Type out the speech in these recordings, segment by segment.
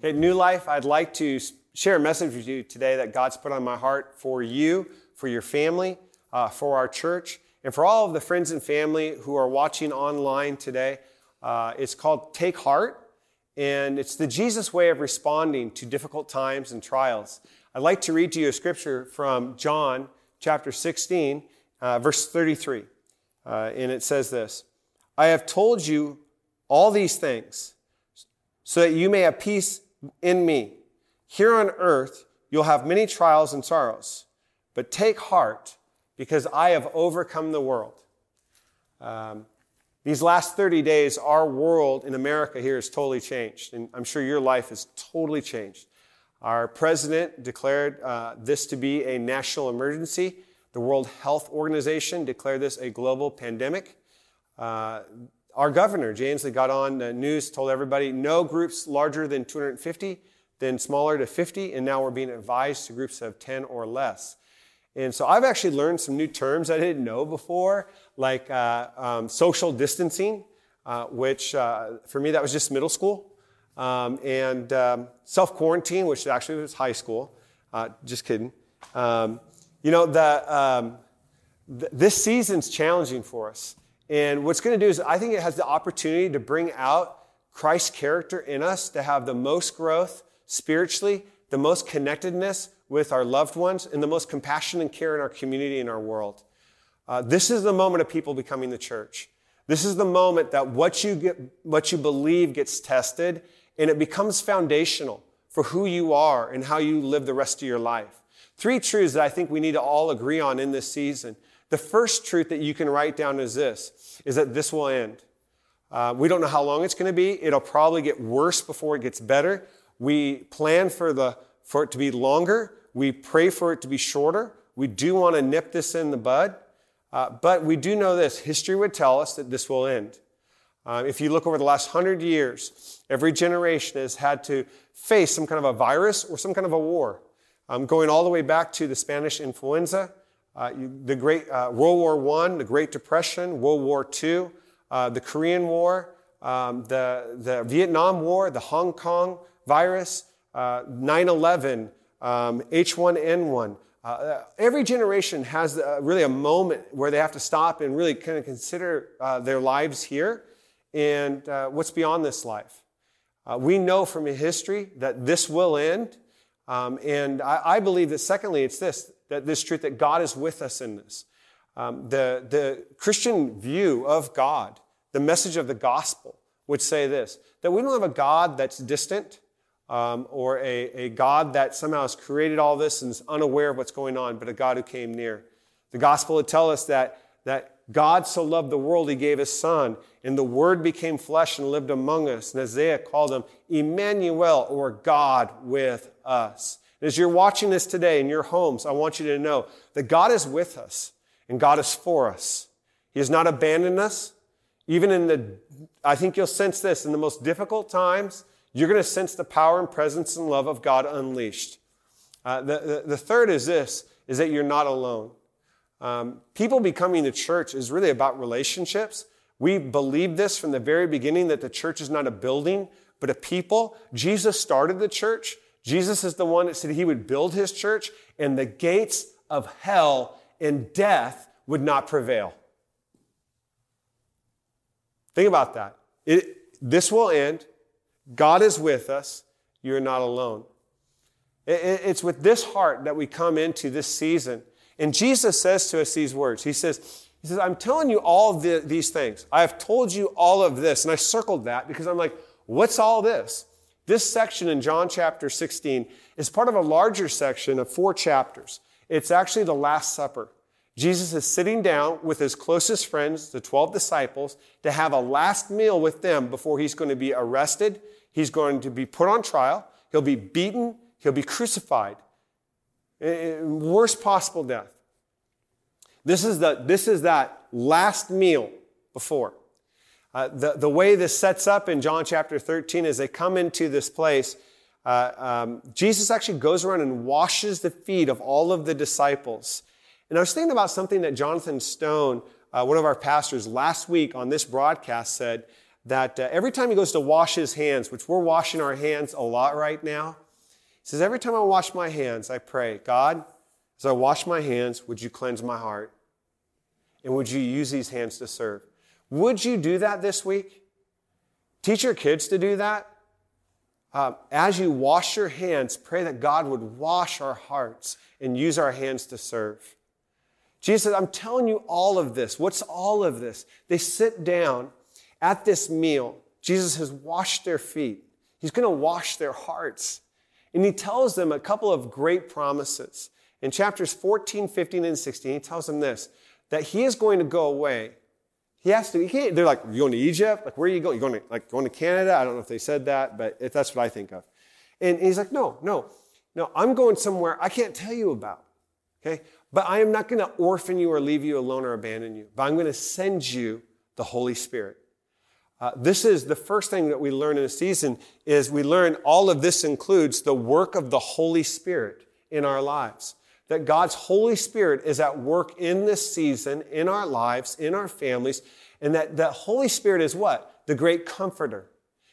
At New Life, I'd like to share a message with you today that God's put on my heart for you, for your family, uh, for our church, and for all of the friends and family who are watching online today. Uh, it's called Take Heart, and it's the Jesus way of responding to difficult times and trials. I'd like to read to you a scripture from John chapter 16, uh, verse 33. Uh, and it says this I have told you all these things so that you may have peace in me. Here on earth, you'll have many trials and sorrows, but take heart because I have overcome the world. Um, these last 30 days, our world in America here has totally changed, and I'm sure your life has totally changed. Our president declared uh, this to be a national emergency. The World Health Organization declared this a global pandemic. Uh, our governor, James, got on the news, told everybody no groups larger than 250, then smaller to 50, and now we're being advised to groups of 10 or less. And so I've actually learned some new terms I didn't know before, like uh, um, social distancing, uh, which uh, for me that was just middle school, um, and um, self quarantine, which actually was high school. Uh, just kidding. Um, you know, the, um, th- this season's challenging for us. And what's going to do is, I think it has the opportunity to bring out Christ's character in us to have the most growth spiritually, the most connectedness with our loved ones, and the most compassion and care in our community and our world. Uh, this is the moment of people becoming the church. This is the moment that what you get, what you believe gets tested, and it becomes foundational for who you are and how you live the rest of your life. Three truths that I think we need to all agree on in this season. The first truth that you can write down is this, is that this will end. Uh, we don't know how long it's going to be. It'll probably get worse before it gets better. We plan for, the, for it to be longer. We pray for it to be shorter. We do want to nip this in the bud. Uh, but we do know this history would tell us that this will end. Uh, if you look over the last hundred years, every generation has had to face some kind of a virus or some kind of a war. Um, going all the way back to the Spanish influenza, uh, the Great uh, World War I, the Great Depression, World War II, uh, the Korean War, um, the, the Vietnam War, the Hong Kong virus, uh, 9 11, um, H1N1. Uh, every generation has uh, really a moment where they have to stop and really kind of consider their lives here and what's beyond this life. we know from history that this will end. Um, and I, I believe that, secondly, it's this that this truth that God is with us in this. Um, the, the Christian view of God, the message of the gospel, would say this that we don't have a God that's distant um, or a, a God that somehow has created all this and is unaware of what's going on, but a God who came near. The gospel would tell us that, that God so loved the world, he gave his son, and the word became flesh and lived among us. And Isaiah called him Emmanuel, or God with us. As you're watching this today in your homes, I want you to know that God is with us and God is for us. He has not abandoned us. Even in the, I think you'll sense this, in the most difficult times, you're going to sense the power and presence and love of God unleashed. Uh, the, the, the, third is this, is that you're not alone. Um, people becoming the church is really about relationships. We believe this from the very beginning that the church is not a building, but a people. Jesus started the church. Jesus is the one that said he would build his church and the gates of hell and death would not prevail. Think about that. It, this will end. God is with us. You're not alone. It, it's with this heart that we come into this season. And Jesus says to us these words. He says, he says, I'm telling you all the, these things. I have told you all of this. And I circled that because I'm like, what's all this? This section in John chapter 16 is part of a larger section of four chapters. It's actually the Last Supper. Jesus is sitting down with his closest friends, the 12 disciples, to have a last meal with them before he's going to be arrested. He's going to be put on trial. He'll be beaten. He'll be crucified. Eh, eh, worst possible death. This is, the, this is that last meal before. Uh, the, the way this sets up in John chapter 13 is they come into this place. Uh, um, Jesus actually goes around and washes the feet of all of the disciples. And I was thinking about something that Jonathan Stone, uh, one of our pastors, last week on this broadcast said that uh, every time he goes to wash his hands, which we're washing our hands a lot right now, he says, Every time I wash my hands, I pray, God, as I wash my hands, would you cleanse my heart? And would you use these hands to serve? Would you do that this week? Teach your kids to do that. Uh, as you wash your hands, pray that God would wash our hearts and use our hands to serve. Jesus I'm telling you all of this. What's all of this? They sit down at this meal. Jesus has washed their feet. He's going to wash their hearts. And he tells them a couple of great promises. In chapters 14, 15, and 16, he tells them this that he is going to go away he has to, he can't, they're like, you going to Egypt? Like, where are you going? You're going to, like, going to Canada? I don't know if they said that, but it, that's what I think of. And he's like, no, no, no, I'm going somewhere I can't tell you about. Okay? But I am not going to orphan you or leave you alone or abandon you. But I'm going to send you the Holy Spirit. Uh, this is the first thing that we learn in a season is we learn all of this includes the work of the Holy Spirit in our lives that God's Holy Spirit is at work in this season, in our lives, in our families, and that the Holy Spirit is what? The great comforter,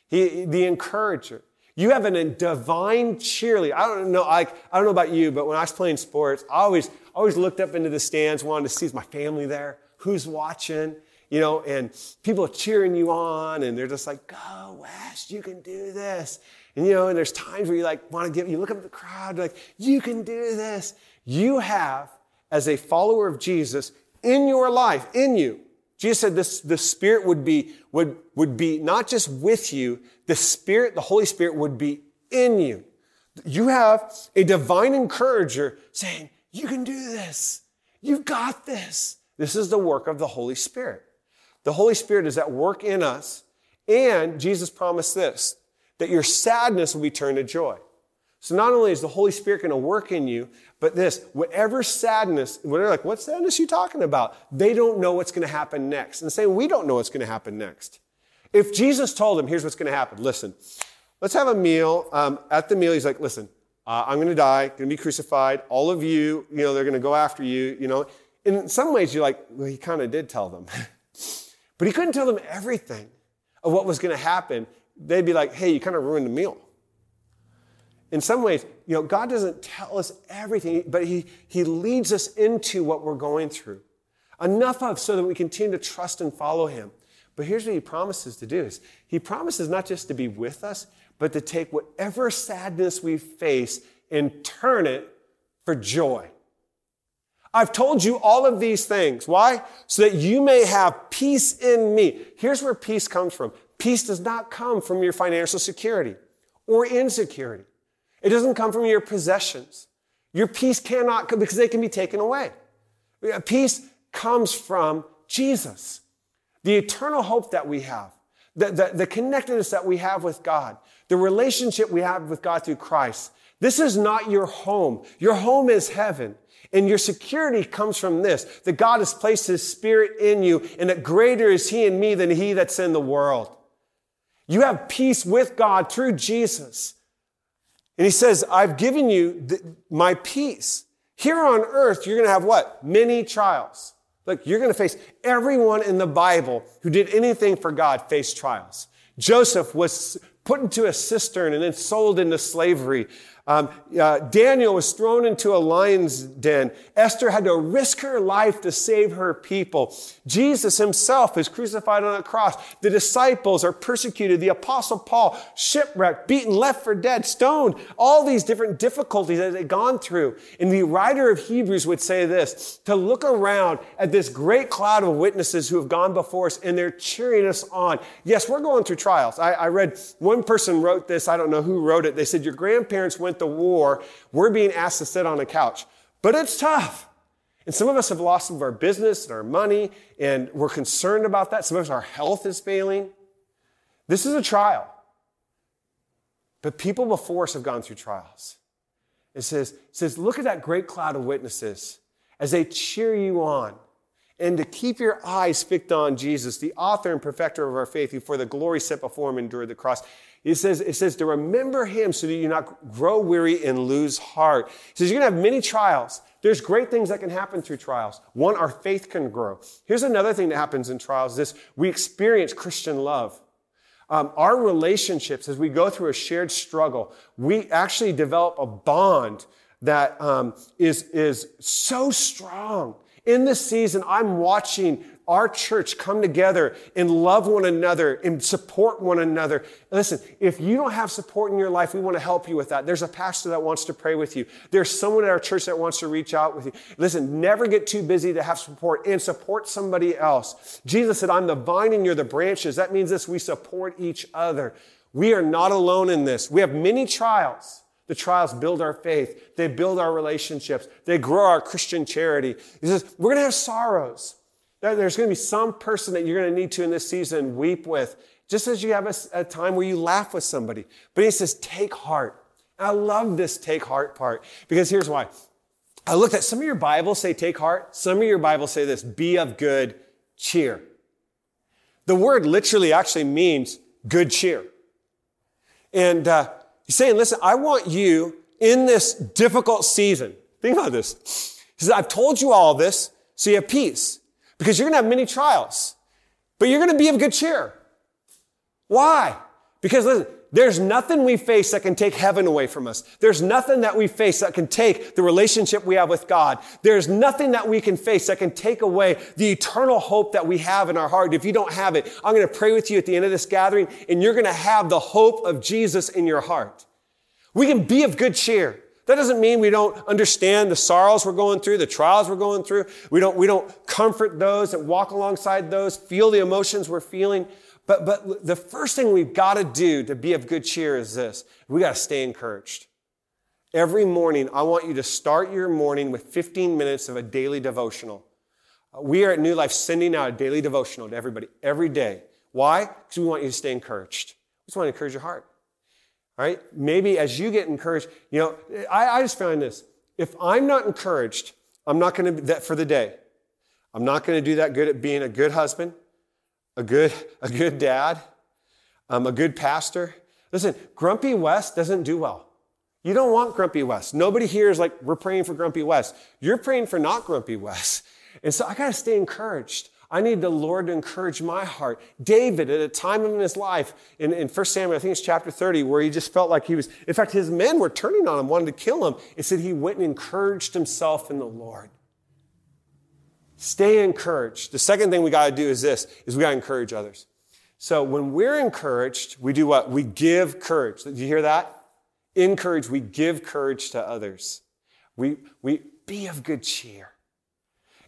he, the encourager. You have a divine cheerleader. I don't know, I, I don't know about you, but when I was playing sports, I always, always looked up into the stands, wanted to see is my family there, who's watching, you know, and people are cheering you on, and they're just like, go Wes, you can do this. And you know, and there's times where you like want to give, you look up at the crowd, like, you can do this you have as a follower of Jesus in your life, in you. Jesus said this, the Spirit would be, would, would be not just with you, the Spirit, the Holy Spirit would be in you. You have a divine encourager saying, you can do this. You've got this. This is the work of the Holy Spirit. The Holy Spirit is at work in us. And Jesus promised this, that your sadness will be turned to joy. So not only is the Holy Spirit going to work in you, but this, whatever sadness, they're like, what sadness you talking about? They don't know what's going to happen next. And saying we don't know what's going to happen next. If Jesus told them, here's what's going to happen. Listen, let's have a meal. Um, at the meal, he's like, listen, uh, I'm going to die, going to be crucified. All of you, you know, they're going to go after you, you know. In some ways, you're like, well, he kind of did tell them. but he couldn't tell them everything of what was going to happen. They'd be like, hey, you kind of ruined the meal in some ways, you know, God doesn't tell us everything, but He, he leads us into what we're going through. Enough of so that we continue to trust and follow Him. But here's what He promises to do is He promises not just to be with us, but to take whatever sadness we face and turn it for joy. I've told you all of these things. Why? So that you may have peace in me. Here's where peace comes from. Peace does not come from your financial security or insecurity. It doesn't come from your possessions. Your peace cannot come because they can be taken away. Peace comes from Jesus. The eternal hope that we have, the, the, the connectedness that we have with God, the relationship we have with God through Christ. This is not your home. Your home is heaven. And your security comes from this, that God has placed His Spirit in you and that greater is He in me than He that's in the world. You have peace with God through Jesus. And he says, I've given you my peace. Here on earth, you're going to have what? Many trials. Look, you're going to face everyone in the Bible who did anything for God faced trials. Joseph was put into a cistern and then sold into slavery. Um, uh, Daniel was thrown into a lion's den. Esther had to risk her life to save her people. Jesus himself is crucified on a cross. The disciples are persecuted. The apostle Paul, shipwrecked, beaten, left for dead, stoned. All these different difficulties that they've gone through. And the writer of Hebrews would say this, to look around at this great cloud of witnesses who have gone before us and they're cheering us on. Yes, we're going through trials. I, I read one person wrote this. I don't know who wrote it. They said, your grandparents went went to war, we're being asked to sit on a couch. But it's tough. And some of us have lost some of our business and our money, and we're concerned about that. Some of us, our health is failing. This is a trial. But people before us have gone through trials. It says, it says, look at that great cloud of witnesses as they cheer you on. And to keep your eyes fixed on Jesus, the author and perfecter of our faith, who for the glory set before him endured the cross. It says, it says to remember him so that you not grow weary and lose heart. He says you're going to have many trials. There's great things that can happen through trials. One, our faith can grow. Here's another thing that happens in trials. This, we experience Christian love. Um, our relationships, as we go through a shared struggle, we actually develop a bond that um, is is so strong. In this season, I'm watching our church come together and love one another and support one another. Listen, if you don't have support in your life, we want to help you with that. There's a pastor that wants to pray with you. There's someone at our church that wants to reach out with you. Listen, never get too busy to have support and support somebody else. Jesus said, I'm the vine and you're the branches. That means this, we support each other. We are not alone in this. We have many trials. The trials build our faith. They build our relationships. They grow our Christian charity. He says, we're going to have sorrows. There's going to be some person that you're going to need to in this season weep with, just as you have a, a time where you laugh with somebody. But he says, take heart. I love this take heart part because here's why. I looked at some of your Bibles say take heart. Some of your Bibles say this, be of good cheer. The word literally actually means good cheer. And uh, he's saying, listen, I want you in this difficult season. Think about this. He says, I've told you all this so you have peace because you're going to have many trials, but you're going to be of good cheer. Why? Because listen, there's nothing we face that can take heaven away from us. There's nothing that we face that can take the relationship we have with God. There's nothing that we can face that can take away the eternal hope that we have in our heart. If you don't have it, I'm going to pray with you at the end of this gathering and you're going to have the hope of Jesus in your heart. We can be of good cheer. That doesn't mean we don't understand the sorrows we're going through, the trials we're going through. We don't, we don't comfort those and walk alongside those, feel the emotions we're feeling. But, but the first thing we've got to do to be of good cheer is this. We got to stay encouraged. Every morning, I want you to start your morning with 15 minutes of a daily devotional. We are at New Life sending out a daily devotional to everybody every day. Why? Because we want you to stay encouraged. We just want to encourage your heart. All right? Maybe as you get encouraged, you know, I, I just found this. If I'm not encouraged, I'm not going to be that for the day. I'm not going to do that good at being a good husband, a good, a good dad, um, a good pastor. Listen, Grumpy Wes doesn't do well. You don't want Grumpy Wes. Nobody here is like, we're praying for Grumpy Wes. You're praying for not Grumpy Wes. And so I got to stay encouraged. I need the Lord to encourage my heart. David, at a time in his life, in, in 1 Samuel, I think it's chapter 30, where he just felt like he was, in fact, his men were turning on him, wanted to kill him. It said he went and encouraged himself in the Lord. Stay encouraged. The second thing we got to do is this, is we got to encourage others. So when we're encouraged, we do what? We give courage. Did you hear that? Encourage, we give courage to others. We, we be of good cheer.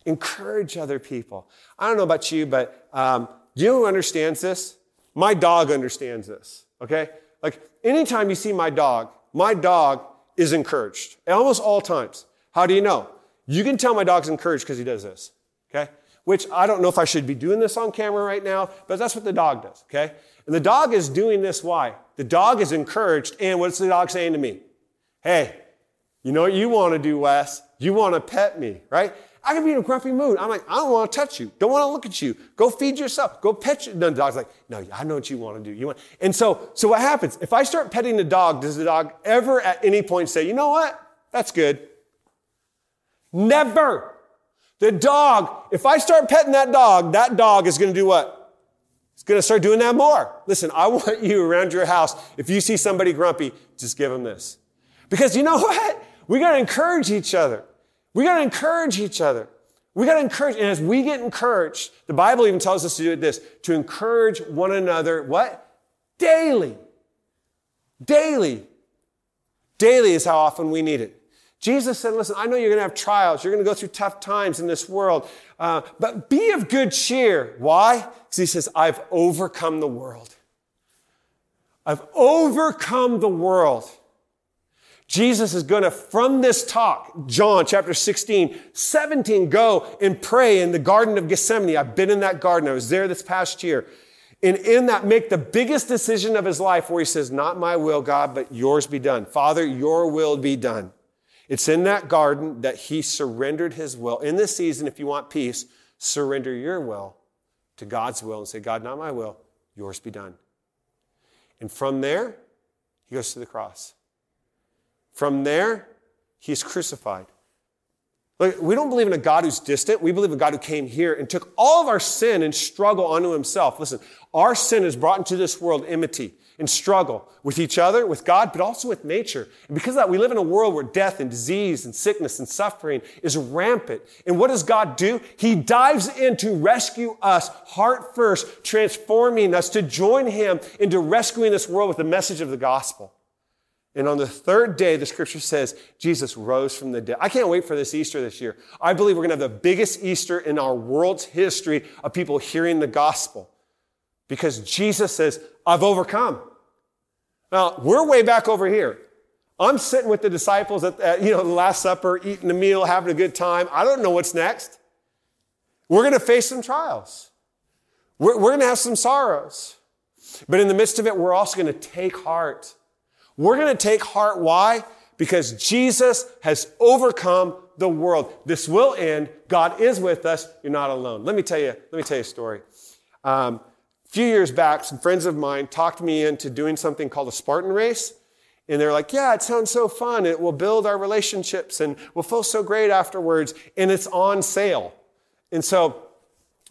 Encourage other people. I don't know about you, but um, do you know who understands this? My dog understands this, okay? Like anytime you see my dog, my dog is encouraged almost all times. How do you know? You can tell my dog's encouraged because he does this, okay? Which I don't know if I should be doing this on camera right now, but that's what the dog does, okay? And the dog is doing this why? The dog is encouraged, and what's the dog saying to me? Hey, you know what you want to do, Wes? You want to pet me, right? I can be in a grumpy mood. I'm like, I don't want to touch you. Don't want to look at you. Go feed yourself. Go pet you. No, the dog's like, no, I know what you want to do. You want, and so, so what happens? If I start petting the dog, does the dog ever at any point say, you know what? That's good. Never. The dog, if I start petting that dog, that dog is going to do what? It's going to start doing that more. Listen, I want you around your house. If you see somebody grumpy, just give them this. Because you know what? We got to encourage each other. We got to encourage each other. We got to encourage, and as we get encouraged, the Bible even tells us to do this, to encourage one another, what? Daily. Daily. Daily is how often we need it. Jesus said, listen, I know you're going to have trials. You're going to go through tough times in this world. Uh, but be of good cheer. Why? Because he says, I've overcome the world. I've overcome the world. Jesus is going to, from this talk, John chapter 16, 17, go and pray in the Garden of Gethsemane. I've been in that garden. I was there this past year. And in that, make the biggest decision of his life where he says, Not my will, God, but yours be done. Father, your will be done. It's in that garden that he surrendered his will. In this season, if you want peace, surrender your will to God's will and say, God, not my will, yours be done. And from there, he goes to the cross. From there, he's crucified. Like, we don't believe in a God who's distant. We believe in a God who came here and took all of our sin and struggle onto himself. Listen, our sin has brought into this world enmity and struggle with each other, with God, but also with nature. And because of that, we live in a world where death and disease and sickness and suffering is rampant. And what does God do? He dives in to rescue us, heart first, transforming us to join Him into rescuing this world with the message of the gospel. And on the third day, the scripture says Jesus rose from the dead. I can't wait for this Easter this year. I believe we're going to have the biggest Easter in our world's history of people hearing the gospel because Jesus says, I've overcome. Now, we're way back over here. I'm sitting with the disciples at, at you know, the Last Supper, eating a meal, having a good time. I don't know what's next. We're going to face some trials. We're, we're going to have some sorrows. But in the midst of it, we're also going to take heart. We're going to take heart. Why? Because Jesus has overcome the world. This will end. God is with us. You're not alone. Let me tell you, let me tell you a story. Um, few years back, some friends of mine talked me into doing something called a Spartan race. And they're like, yeah, it sounds so fun. It will build our relationships and we'll feel so great afterwards. And it's on sale. And so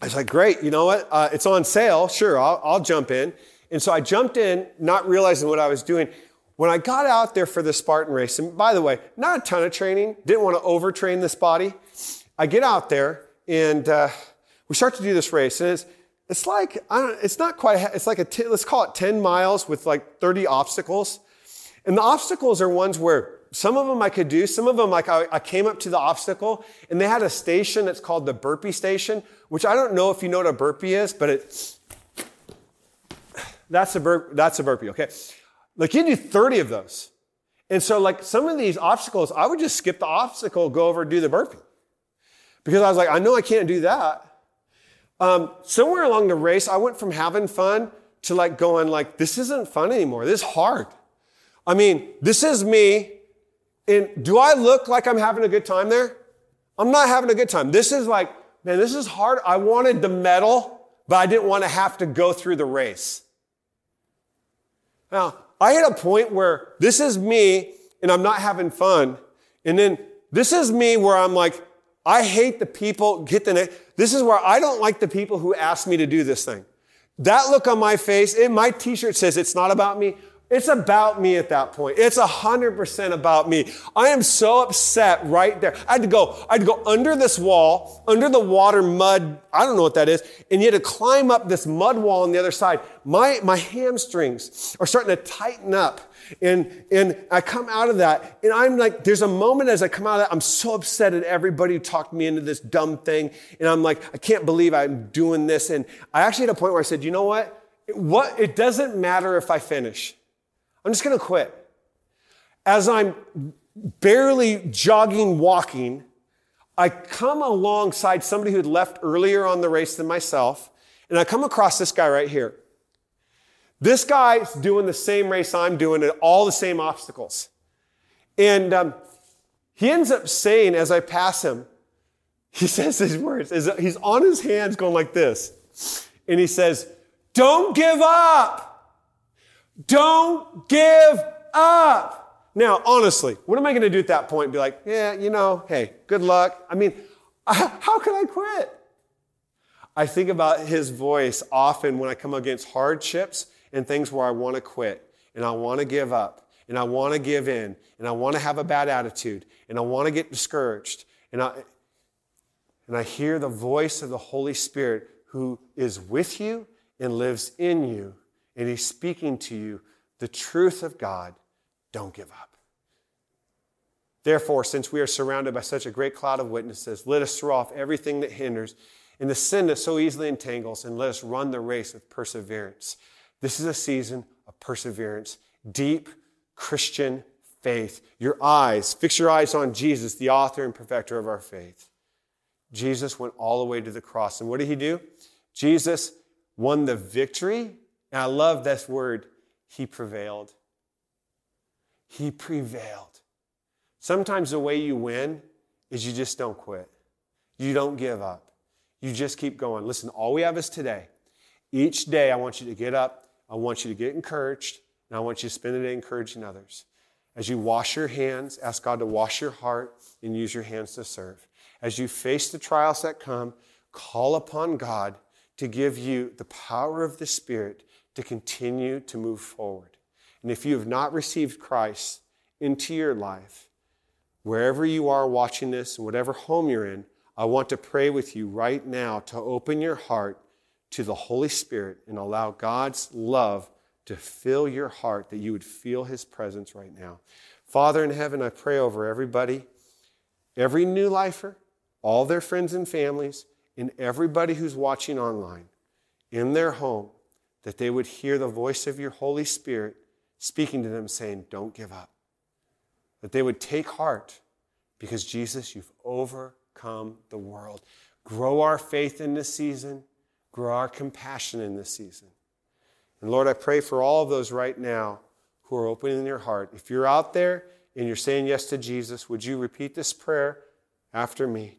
I was like, great, you know what? Uh, it's on sale. Sure, I'll, I'll jump in. And so I jumped in, not realizing what I was doing. When I got out there for the Spartan race, and by the way, not a ton of training, didn't want to overtrain this body. I get out there and uh, we start to do this race. And it's, it's like, it's not quite, it's like a, t- let's call it 10 miles with like 30 obstacles. And the obstacles are ones where some of them I could do. Some of them, like I, I came up to the obstacle and they had a station that's called the burpee station, which I don't know if you know what a burpee is, but it's, that's a burp, that's a burpee, okay? Like you do 30 of those. And so like some of these obstacles, I would just skip the obstacle, go over and do the burpee. Because I was like, I know I can't do that. Um, somewhere along the race, I went from having fun to like going like, this isn't fun anymore. This is hard. I mean, this is me. And do I look like I'm having a good time there? I'm not having a good time. This is like, man, this is hard. I wanted the medal, but I didn't want to have to go through the race. Now, I hit a point where this is me and I'm not having fun. And then this is me where I'm like, I hate the people, get the, this is where I don't like the people who ask me to do this thing. That look on my face, and my t-shirt says it's not about me. It's about me at that point. It's a hundred percent about me. I am so upset right there. I had to go, I had to go under this wall, under the water mud. I don't know what that is. And you had to climb up this mud wall on the other side. My, my hamstrings are starting to tighten up. And, and I come out of that and I'm like, there's a moment as I come out of that, I'm so upset at everybody who talked me into this dumb thing. And I'm like, I can't believe I'm doing this. And I actually had a point where I said, you know what? What, it doesn't matter if I finish. I'm just going to quit. As I'm barely jogging, walking, I come alongside somebody who had left earlier on the race than myself, and I come across this guy right here. This guy's doing the same race I'm doing and all the same obstacles. And um, he ends up saying, as I pass him, he says these words. He's on his hands going like this. And he says, Don't give up. Don't give up. Now, honestly, what am I going to do at that point? Be like, yeah, you know, hey, good luck. I mean, how can I quit? I think about his voice often when I come against hardships and things where I want to quit and I want to give up and I want to give in and I want to have a bad attitude and I want to get discouraged. And I, and I hear the voice of the Holy Spirit who is with you and lives in you, and He's speaking to you the truth of God. Don't give up. Therefore, since we are surrounded by such a great cloud of witnesses, let us throw off everything that hinders and the sin that so easily entangles, and let us run the race with perseverance. This is a season of perseverance, deep Christian faith. Your eyes, fix your eyes on Jesus, the author and perfecter of our faith. Jesus went all the way to the cross. And what did he do? Jesus won the victory. And I love this word, he prevailed. He prevailed. Sometimes the way you win is you just don't quit. You don't give up. You just keep going. Listen, all we have is today. Each day, I want you to get up I want you to get encouraged, and I want you to spend the day encouraging others. As you wash your hands, ask God to wash your heart and use your hands to serve. as you face the trials that come, call upon God to give you the power of the Spirit to continue to move forward. And if you have not received Christ into your life, wherever you are watching this, and whatever home you're in, I want to pray with you right now to open your heart to the Holy Spirit and allow God's love to fill your heart, that you would feel His presence right now. Father in heaven, I pray over everybody, every new lifer, all their friends and families, and everybody who's watching online in their home, that they would hear the voice of your Holy Spirit speaking to them, saying, Don't give up. That they would take heart because, Jesus, you've overcome the world. Grow our faith in this season, grow our compassion in this season. And Lord, I pray for all of those right now who are opening their heart. If you're out there and you're saying yes to Jesus, would you repeat this prayer after me?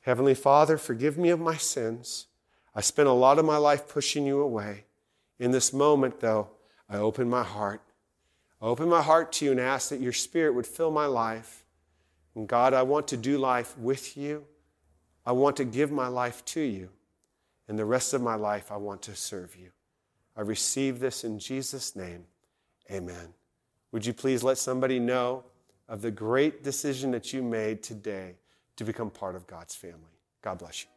Heavenly Father, forgive me of my sins. I spent a lot of my life pushing you away. In this moment, though, I open my heart. I open my heart to you and ask that your Spirit would fill my life. And God, I want to do life with you. I want to give my life to you. And the rest of my life, I want to serve you. I receive this in Jesus' name. Amen. Would you please let somebody know of the great decision that you made today to become part of God's family? God bless you.